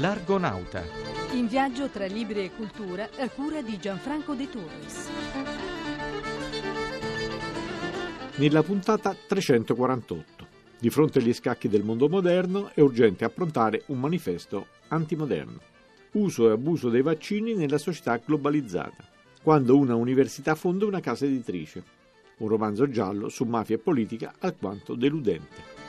L'Argonauta. In viaggio tra libri e cultura a cura di Gianfranco De Torres. Nella puntata 348. Di fronte agli scacchi del mondo moderno è urgente approntare un manifesto antimoderno. Uso e abuso dei vaccini nella società globalizzata. Quando una università fonda una casa editrice. Un romanzo giallo su mafia e politica alquanto deludente.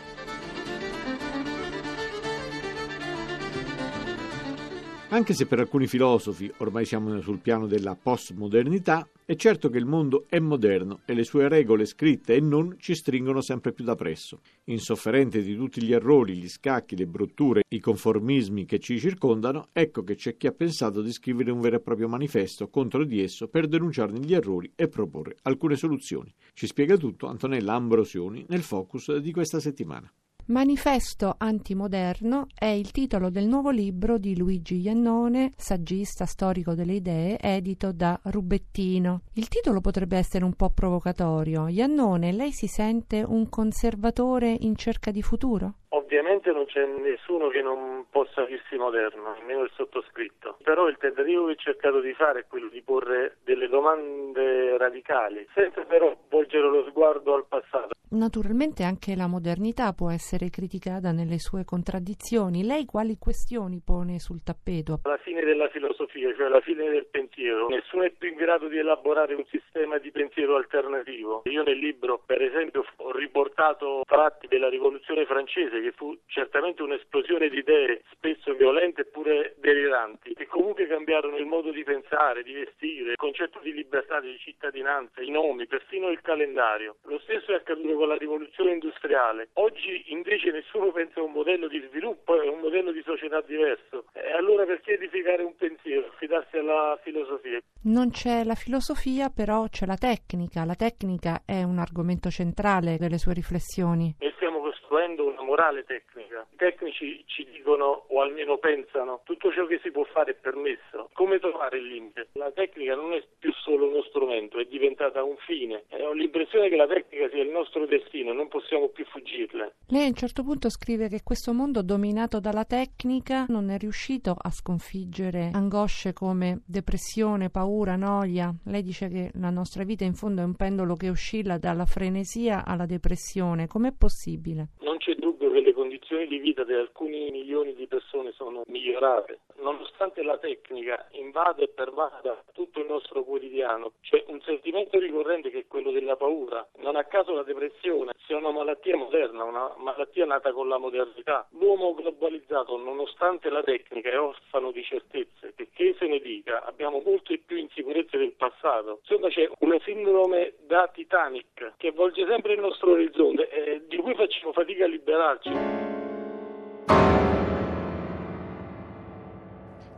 Anche se per alcuni filosofi ormai siamo sul piano della postmodernità, è certo che il mondo è moderno e le sue regole scritte e non ci stringono sempre più da presso. Insofferente di tutti gli errori, gli scacchi, le brutture, i conformismi che ci circondano, ecco che c'è chi ha pensato di scrivere un vero e proprio manifesto contro di esso per denunciarne gli errori e proporre alcune soluzioni. Ci spiega tutto Antonella Ambrosioni nel focus di questa settimana. Manifesto antimoderno è il titolo del nuovo libro di Luigi Iannone, saggista storico delle idee, edito da Rubettino. Il titolo potrebbe essere un po' provocatorio. Iannone, lei si sente un conservatore in cerca di futuro? Ovviamente non c'è nessuno che non possa dirsi moderno, nemmeno il sottoscritto. Però il tentativo che ho cercato di fare è quello di porre delle domande radicali, senza però volgere lo sguardo al passato. Naturalmente anche la modernità può essere criticata nelle sue contraddizioni. Lei quali questioni pone sul tappeto? La fine della filosofia, cioè la fine del pensiero. Nessuno è più in grado di elaborare un sistema di pensiero alternativo. Io nel libro, per esempio, ho riportato tratti della rivoluzione francese, che fu certamente un'esplosione di idee, spesso violente eppure deliranti, che comunque cambiarono il modo di pensare, di vestire, il concetto di libertà, di cittadinanza, i nomi, persino il calendario. Lo stesso è accaduto con la rivoluzione industriale. Oggi invece nessuno pensa a un modello di sviluppo, a un modello di società diverso. E allora perché edificare un pensiero, affidarsi alla filosofia? Non c'è la filosofia, però c'è la tecnica. La tecnica è un argomento centrale delle sue riflessioni. E costruendo una morale tecnica. I tecnici ci dicono, o almeno pensano, tutto ciò che si può fare è permesso. Come trovare il limite? La tecnica non è più solo uno strumento, è diventata un fine. Ho l'impressione che la tecnica sia il nostro destino, non possiamo più fuggirle. Lei a un certo punto scrive che questo mondo dominato dalla tecnica non è riuscito a sconfiggere angosce come depressione, paura, noia. Lei dice che la nostra vita in fondo è un pendolo che oscilla dalla frenesia alla depressione. Com'è possibile? Non c'è dubbio che le condizioni di vita di alcuni milioni di persone sono migliorate, nonostante la tecnica invada e pervada tutto il nostro quotidiano. C'è un sentimento ricorrente che è quello della paura. Non a caso la depressione sia una malattia moderna, una malattia nata con la modernità. L'uomo globalizzato, nonostante la tecnica, è orfano di certezze. Che, che se ne dica, abbiamo molte più insicurezze del passato. Insomma c'è una sindrome da Titanic che avvolge sempre il nostro orizzonte e di cui facciamo fatica a liberarci.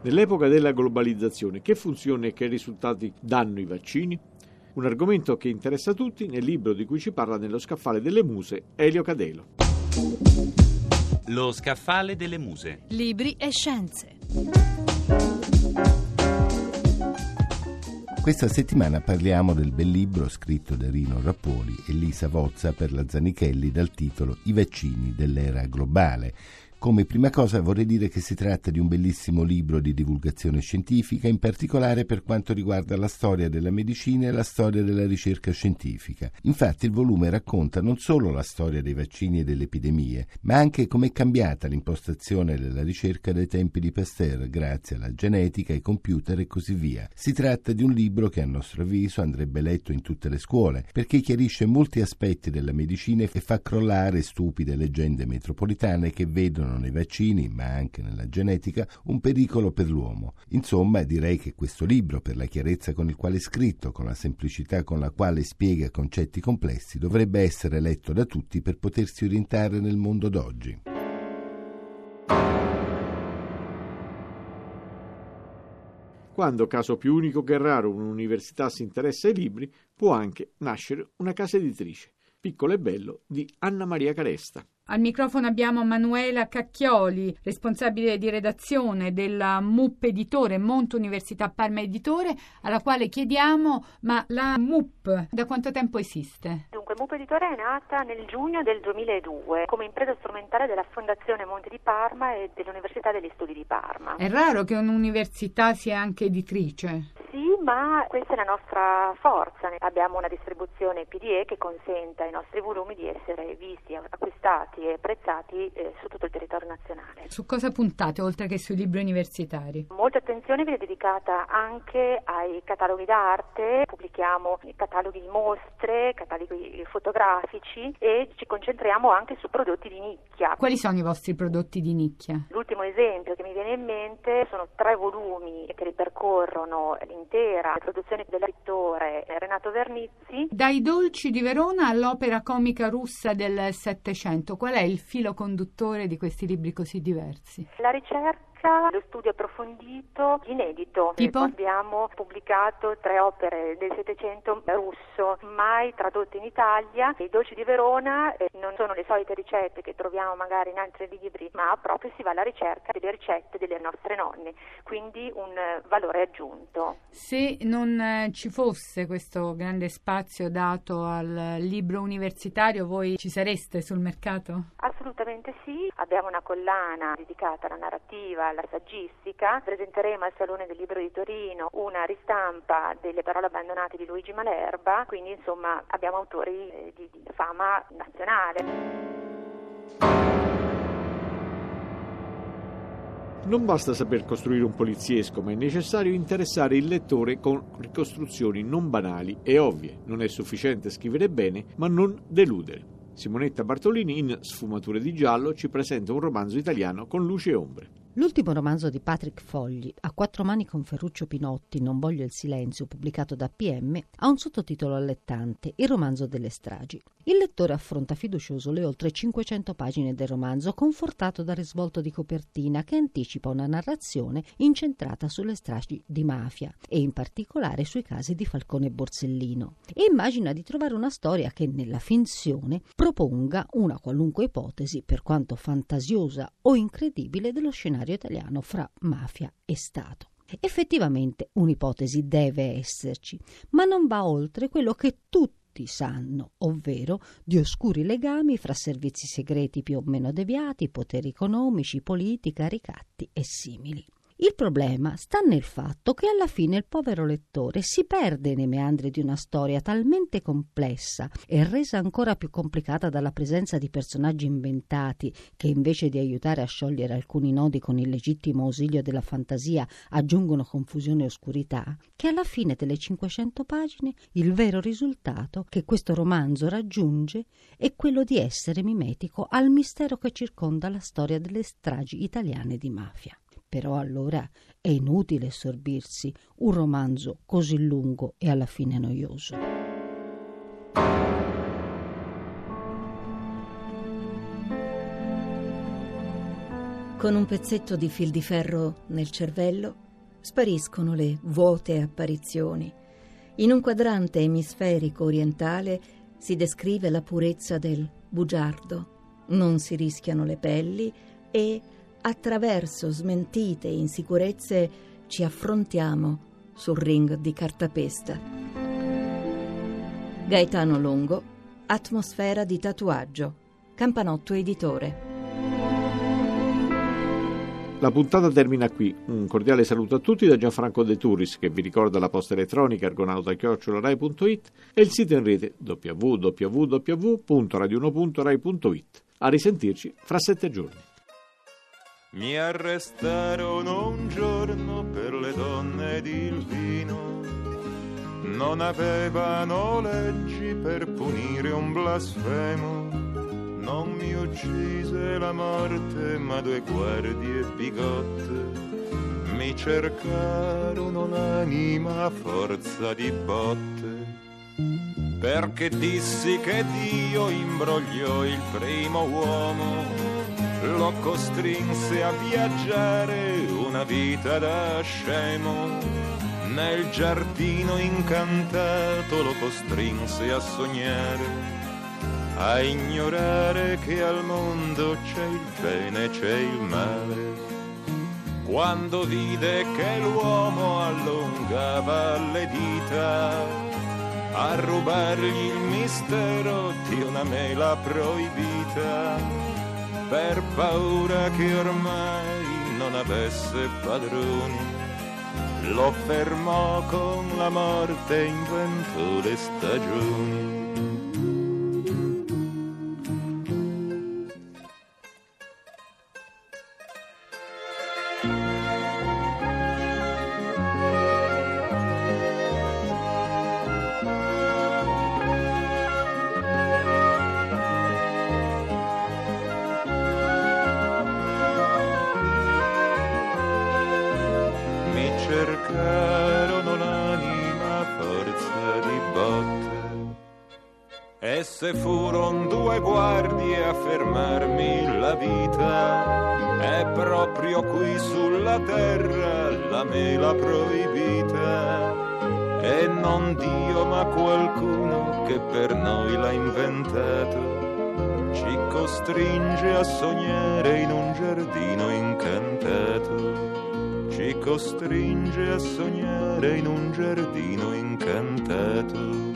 Nell'epoca della globalizzazione, che funzioni e che risultati danno i vaccini? Un argomento che interessa tutti nel libro di cui ci parla nello scaffale delle muse Elio Cadelo. Lo scaffale delle muse. Libri e scienze. Questa settimana parliamo del bel libro scritto da Rino Rappoli e Lisa Vozza per la Zanichelli dal titolo I vaccini dell'era globale come prima cosa vorrei dire che si tratta di un bellissimo libro di divulgazione scientifica, in particolare per quanto riguarda la storia della medicina e la storia della ricerca scientifica. Infatti il volume racconta non solo la storia dei vaccini e delle epidemie, ma anche come è cambiata l'impostazione della ricerca dai tempi di Pasteur grazie alla genetica, ai computer e così via. Si tratta di un libro che a nostro avviso andrebbe letto in tutte le scuole, perché chiarisce molti aspetti della medicina e fa crollare stupide leggende metropolitane che vedono nei vaccini, ma anche nella genetica, un pericolo per l'uomo. Insomma, direi che questo libro, per la chiarezza con il quale è scritto, con la semplicità con la quale spiega concetti complessi, dovrebbe essere letto da tutti per potersi orientare nel mondo d'oggi. Quando, caso più unico che raro, un'università si interessa ai libri, può anche nascere una casa editrice. Piccolo e bello di Anna Maria Caresta. Al microfono abbiamo Manuela Cacchioli, responsabile di redazione della MUP Editore, Monte Università Parma Editore, alla quale chiediamo, ma la MUP da quanto tempo esiste? Dunque, MUP Editore è nata nel giugno del 2002 come impresa strumentale della Fondazione Monte di Parma e dell'Università degli Studi di Parma. È raro che un'università sia anche editrice. Sì, ma questa è la nostra forza. Abbiamo una distribuzione PDE che consente ai nostri volumi di essere visti, acquistati e apprezzati eh, su tutto il territorio nazionale. Su cosa puntate oltre che sui libri universitari? Molta attenzione viene dedicata anche ai cataloghi d'arte, pubblichiamo cataloghi di mostre, cataloghi fotografici e ci concentriamo anche su prodotti di nicchia. Quali sono i vostri prodotti di nicchia? L'ultimo esempio che mi viene in mente sono tre volumi che ripercorrono l'intera produzione dell'attore Renato Vernizzi. Dai dolci di Verona all'opera comica russa del Settecento, qual è il filo conduttore di questi libri così diversi? La ricerca lo studio approfondito, inedito. Tipo? Abbiamo pubblicato tre opere del Settecento russo, mai tradotte in Italia. I dolci di Verona eh, non sono le solite ricette che troviamo magari in altri libri, ma proprio si va alla ricerca delle ricette delle nostre nonne, quindi un eh, valore aggiunto. Se non eh, ci fosse questo grande spazio dato al libro universitario, voi ci sareste sul mercato? Assolutamente sì, abbiamo una collana dedicata alla narrativa, alla saggistica, presenteremo al Salone del Libro di Torino una ristampa delle parole abbandonate di Luigi Malerba, quindi insomma abbiamo autori eh, di, di fama nazionale. Non basta saper costruire un poliziesco, ma è necessario interessare il lettore con ricostruzioni non banali e ovvie. Non è sufficiente scrivere bene, ma non deludere. Simonetta Bartolini in Sfumature di giallo ci presenta un romanzo italiano con luci e ombre. L'ultimo romanzo di Patrick Fogli, A quattro mani con Ferruccio Pinotti, Non voglio il silenzio, pubblicato da PM, ha un sottotitolo allettante, Il romanzo delle stragi. Il lettore affronta fiducioso le oltre 500 pagine del romanzo, confortato dal risvolto di copertina che anticipa una narrazione incentrata sulle stragi di mafia e in particolare sui casi di Falcone e Borsellino. E immagina di trovare una storia che nella finzione proponga una qualunque ipotesi, per quanto fantasiosa o incredibile, dello scenario italiano fra mafia e Stato. Effettivamente un'ipotesi deve esserci, ma non va oltre quello che tutti sanno, ovvero di oscuri legami fra servizi segreti più o meno deviati, poteri economici, politica, ricatti e simili. Il problema sta nel fatto che alla fine il povero lettore si perde nei meandri di una storia talmente complessa e resa ancora più complicata dalla presenza di personaggi inventati che invece di aiutare a sciogliere alcuni nodi con il legittimo ausilio della fantasia aggiungono confusione e oscurità, che alla fine delle 500 pagine il vero risultato che questo romanzo raggiunge è quello di essere mimetico al mistero che circonda la storia delle stragi italiane di mafia. Però allora è inutile sorbirsi un romanzo così lungo e alla fine noioso. Con un pezzetto di fil di ferro nel cervello spariscono le vuote apparizioni. In un quadrante emisferico orientale si descrive la purezza del bugiardo. Non si rischiano le pelli e attraverso smentite e insicurezze ci affrontiamo sul ring di cartapesta. Gaetano Longo, Atmosfera di tatuaggio, Campanotto Editore. La puntata termina qui. Un cordiale saluto a tutti da Gianfranco De Turis che vi ricorda la posta elettronica argonauta.rai.it e il sito in rete www.radio1.rai.it. A risentirci fra sette giorni. Mi arrestarono un giorno per le donne ed il vino. Non avevano leggi per punire un blasfemo. Non mi uccise la morte, ma due guardie bigotte mi cercarono l'anima a forza di botte. Perché dissi che Dio imbrogliò il primo uomo lo costrinse a viaggiare una vita da scemo. Nel giardino incantato lo costrinse a sognare a ignorare che al mondo c'è il bene, c'è il male. Quando vide che l'uomo allungava le dita a rubargli il mistero di una mela proibita, per paura che ormai non avesse padroni, lo fermò con la morte inventò le stagioni. Cercarono l'anima forza di botte. Esse furono due guardie a fermarmi la vita, è proprio qui sulla terra la mela proibita. E non Dio ma qualcuno che per noi l'ha inventato ci costringe a sognare in un giardino incantato ci costringe a sognare in un giardino incantato.